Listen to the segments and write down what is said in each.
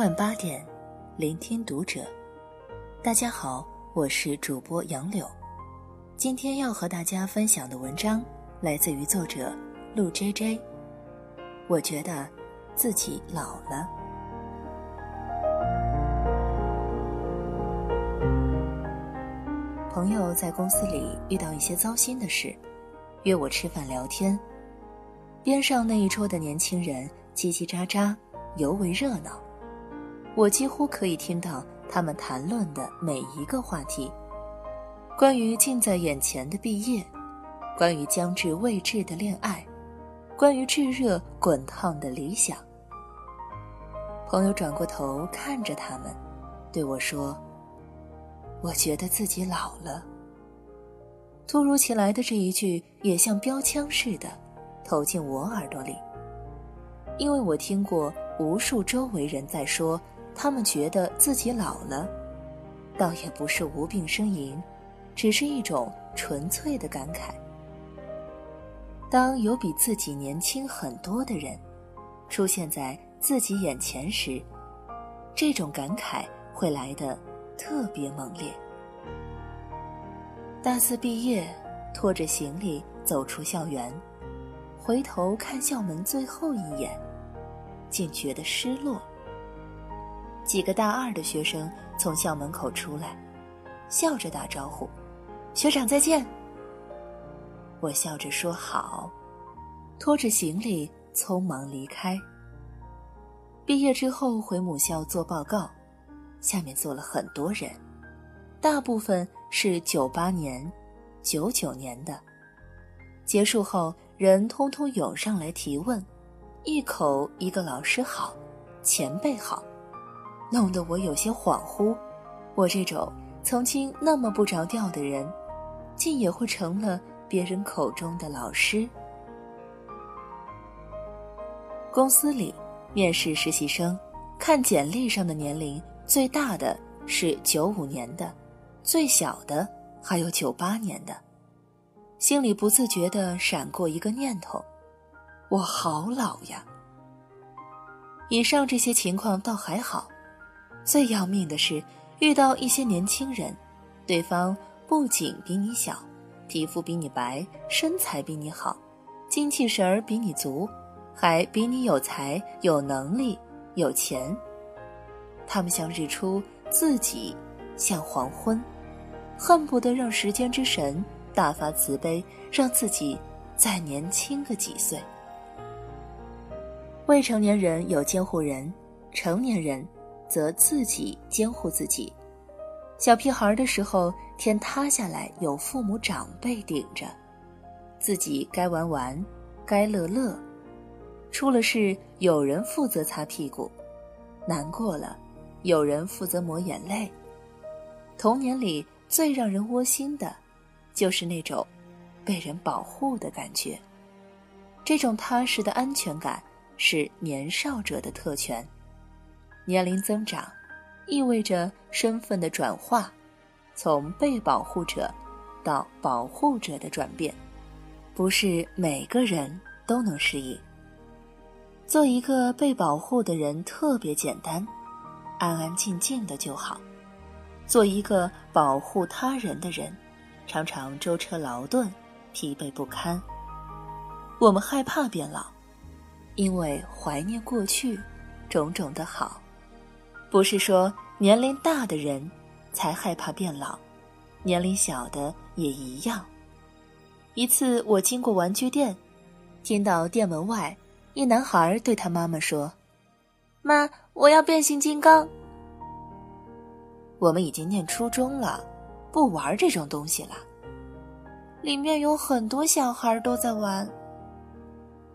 晚八点，聆听读者。大家好，我是主播杨柳。今天要和大家分享的文章来自于作者陆 J J。我觉得自己老了。朋友在公司里遇到一些糟心的事，约我吃饭聊天。边上那一桌的年轻人叽叽喳喳，尤为热闹。我几乎可以听到他们谈论的每一个话题：关于近在眼前的毕业，关于将至未至的恋爱，关于炙热滚烫的理想。朋友转过头看着他们，对我说：“我觉得自己老了。”突如其来的这一句也像标枪似的投进我耳朵里，因为我听过无数周围人在说。他们觉得自己老了，倒也不是无病呻吟，只是一种纯粹的感慨。当有比自己年轻很多的人出现在自己眼前时，这种感慨会来的特别猛烈。大四毕业，拖着行李走出校园，回头看校门最后一眼，竟觉得失落。几个大二的学生从校门口出来，笑着打招呼：“学长再见。”我笑着说：“好。”拖着行李匆忙离开。毕业之后回母校做报告，下面坐了很多人，大部分是九八年、九九年的。结束后，人通通涌上来提问，一口一个老师好，前辈好。弄得我有些恍惚，我这种曾经那么不着调的人，竟也会成了别人口中的老师。公司里面试实习生，看简历上的年龄，最大的是九五年的，最小的还有九八年的，心里不自觉地闪过一个念头：我好老呀。以上这些情况倒还好。最要命的是，遇到一些年轻人，对方不仅比你小，皮肤比你白，身材比你好，精气神儿比你足，还比你有才、有能力、有钱。他们像日出，自己像黄昏，恨不得让时间之神大发慈悲，让自己再年轻个几岁。未成年人有监护人，成年人。则自己监护自己，小屁孩的时候，天塌下来有父母长辈顶着，自己该玩玩，该乐乐，出了事有人负责擦屁股，难过了有人负责抹眼泪。童年里最让人窝心的，就是那种被人保护的感觉，这种踏实的安全感是年少者的特权。年龄增长，意味着身份的转化，从被保护者到保护者的转变，不是每个人都能适应。做一个被保护的人特别简单，安安静静的就好；做一个保护他人的人，常常舟车劳顿，疲惫不堪。我们害怕变老，因为怀念过去种种的好。不是说年龄大的人才害怕变老，年龄小的也一样。一次，我经过玩具店，听到店门外一男孩对他妈妈说：“妈，我要变形金刚。”我们已经念初中了，不玩这种东西了。里面有很多小孩都在玩。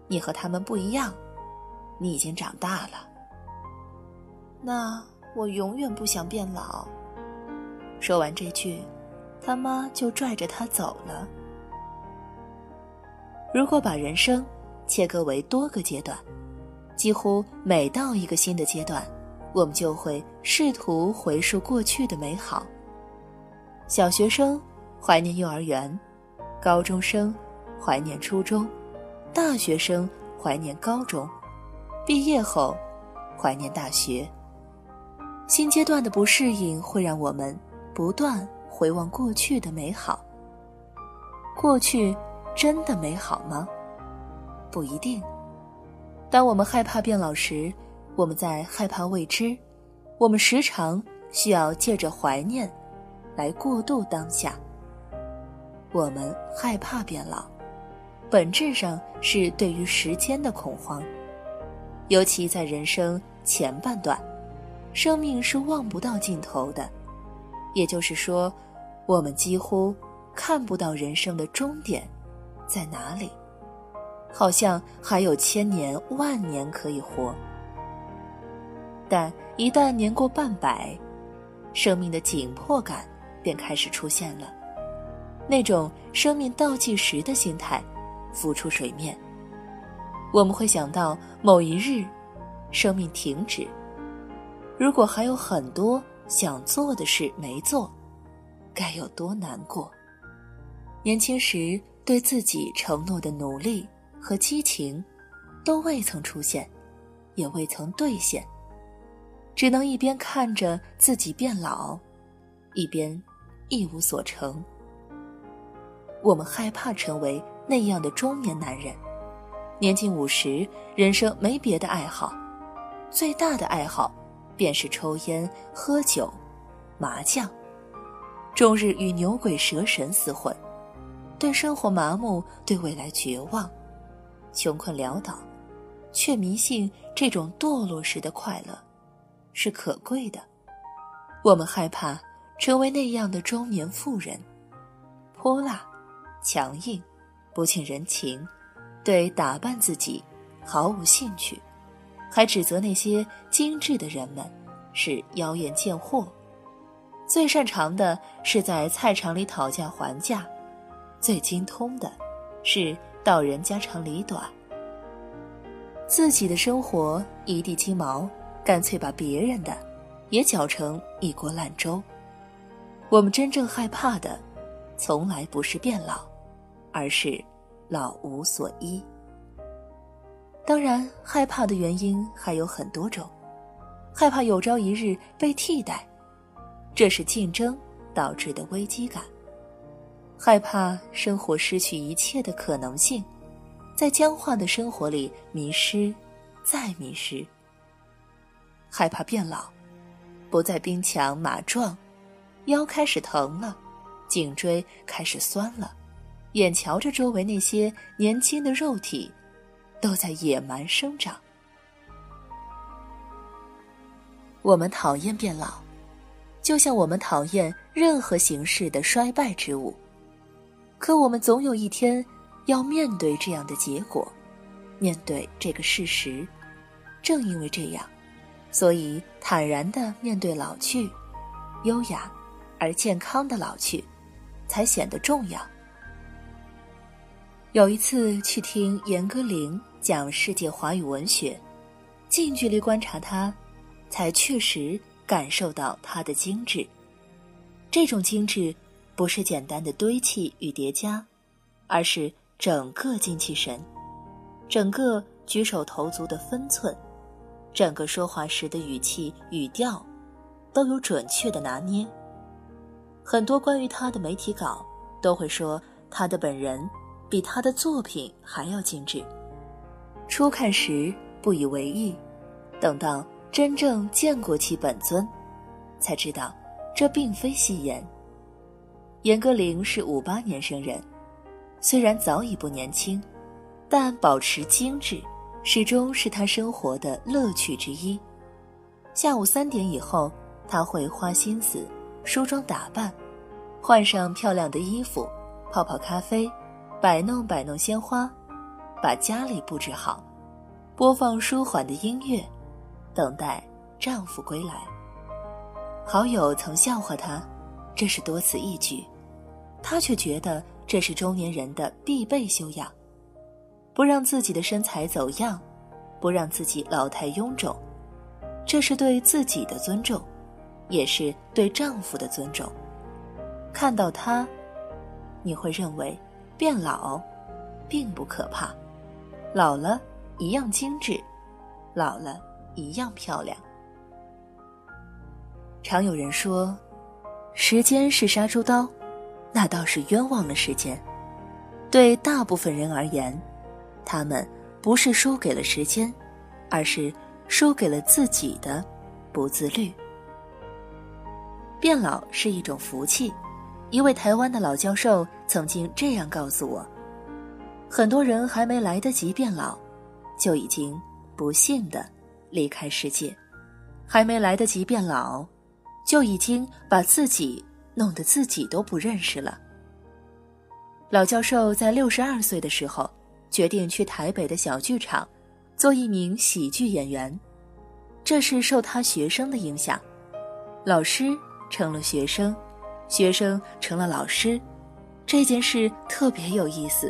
你和他们不一样，你已经长大了。那我永远不想变老。说完这句，他妈就拽着他走了。如果把人生切割为多个阶段，几乎每到一个新的阶段，我们就会试图回溯过去的美好。小学生怀念幼儿园，高中生怀念初中，大学生怀念高中，毕业后怀念大学。新阶段的不适应会让我们不断回望过去的美好。过去真的美好吗？不一定。当我们害怕变老时，我们在害怕未知。我们时常需要借着怀念，来过渡当下。我们害怕变老，本质上是对于时间的恐慌，尤其在人生前半段，生命是望不到尽头的。也就是说，我们几乎看不到人生的终点在哪里，好像还有千年万年可以活。但一旦年过半百，生命的紧迫感便开始出现了，那种生命倒计时的心态浮出水面。我们会想到某一日，生命停止。如果还有很多想做的事没做，该有多难过？年轻时对自己承诺的努力和激情，都未曾出现，也未曾兑现。只能一边看着自己变老，一边一无所成。我们害怕成为那样的中年男人，年近五十，人生没别的爱好，最大的爱好便是抽烟、喝酒、麻将，终日与牛鬼蛇神厮混，对生活麻木，对未来绝望，穷困潦倒，却迷信这种堕落时的快乐。是可贵的。我们害怕成为那样的中年妇人，泼辣、强硬、不近人情，对打扮自己毫无兴趣，还指责那些精致的人们是妖艳贱货。最擅长的是在菜场里讨价还价，最精通的是道人家长里短。自己的生活一地鸡毛。干脆把别人的也搅成一锅烂粥。我们真正害怕的，从来不是变老，而是老无所依。当然，害怕的原因还有很多种，害怕有朝一日被替代，这是竞争导致的危机感；害怕生活失去一切的可能性，在僵化的生活里迷失，再迷失。害怕变老，不再兵强马壮，腰开始疼了，颈椎开始酸了，眼瞧着周围那些年轻的肉体，都在野蛮生长。我们讨厌变老，就像我们讨厌任何形式的衰败之物。可我们总有一天要面对这样的结果，面对这个事实。正因为这样。所以，坦然的面对老去，优雅而健康的老去，才显得重要。有一次去听严歌苓讲世界华语文学，近距离观察他，才确实感受到他的精致。这种精致，不是简单的堆砌与叠加，而是整个精气神，整个举手投足的分寸。整个说话时的语气语调，都有准确的拿捏。很多关于他的媒体稿都会说他的本人比他的作品还要精致。初看时不以为意，等到真正见过其本尊，才知道这并非戏言。严歌苓是五八年生人，虽然早已不年轻，但保持精致。始终是他生活的乐趣之一。下午三点以后，他会花心思梳妆打扮，换上漂亮的衣服，泡泡咖啡，摆弄摆弄鲜花，把家里布置好，播放舒缓的音乐，等待丈夫归来。好友曾笑话他，这是多此一举，他却觉得这是中年人的必备修养。不让自己的身材走样，不让自己老态臃肿，这是对自己的尊重，也是对丈夫的尊重。看到他，你会认为变老并不可怕，老了一样精致，老了一样漂亮。常有人说，时间是杀猪刀，那倒是冤枉了时间。对大部分人而言，他们不是输给了时间，而是输给了自己的不自律。变老是一种福气，一位台湾的老教授曾经这样告诉我：很多人还没来得及变老，就已经不幸的离开世界；还没来得及变老。就已经把自己弄得自己都不认识了。老教授在六十二岁的时候，决定去台北的小剧场做一名喜剧演员。这是受他学生的影响，老师成了学生，学生成了老师。这件事特别有意思。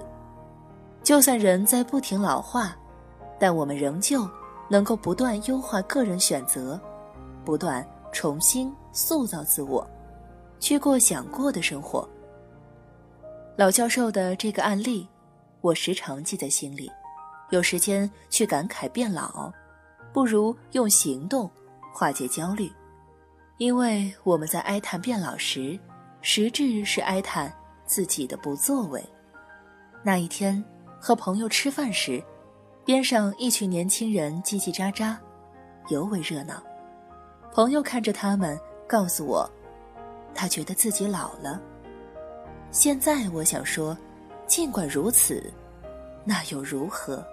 就算人在不停老化，但我们仍旧能够不断优化个人选择，不断。重新塑造自我，去过想过的生活。老教授的这个案例，我时常记在心里。有时间去感慨变老，不如用行动化解焦虑。因为我们在哀叹变老时，实质是哀叹自己的不作为。那一天和朋友吃饭时，边上一群年轻人叽叽喳喳，尤为热闹。朋友看着他们，告诉我，他觉得自己老了。现在我想说，尽管如此，那又如何？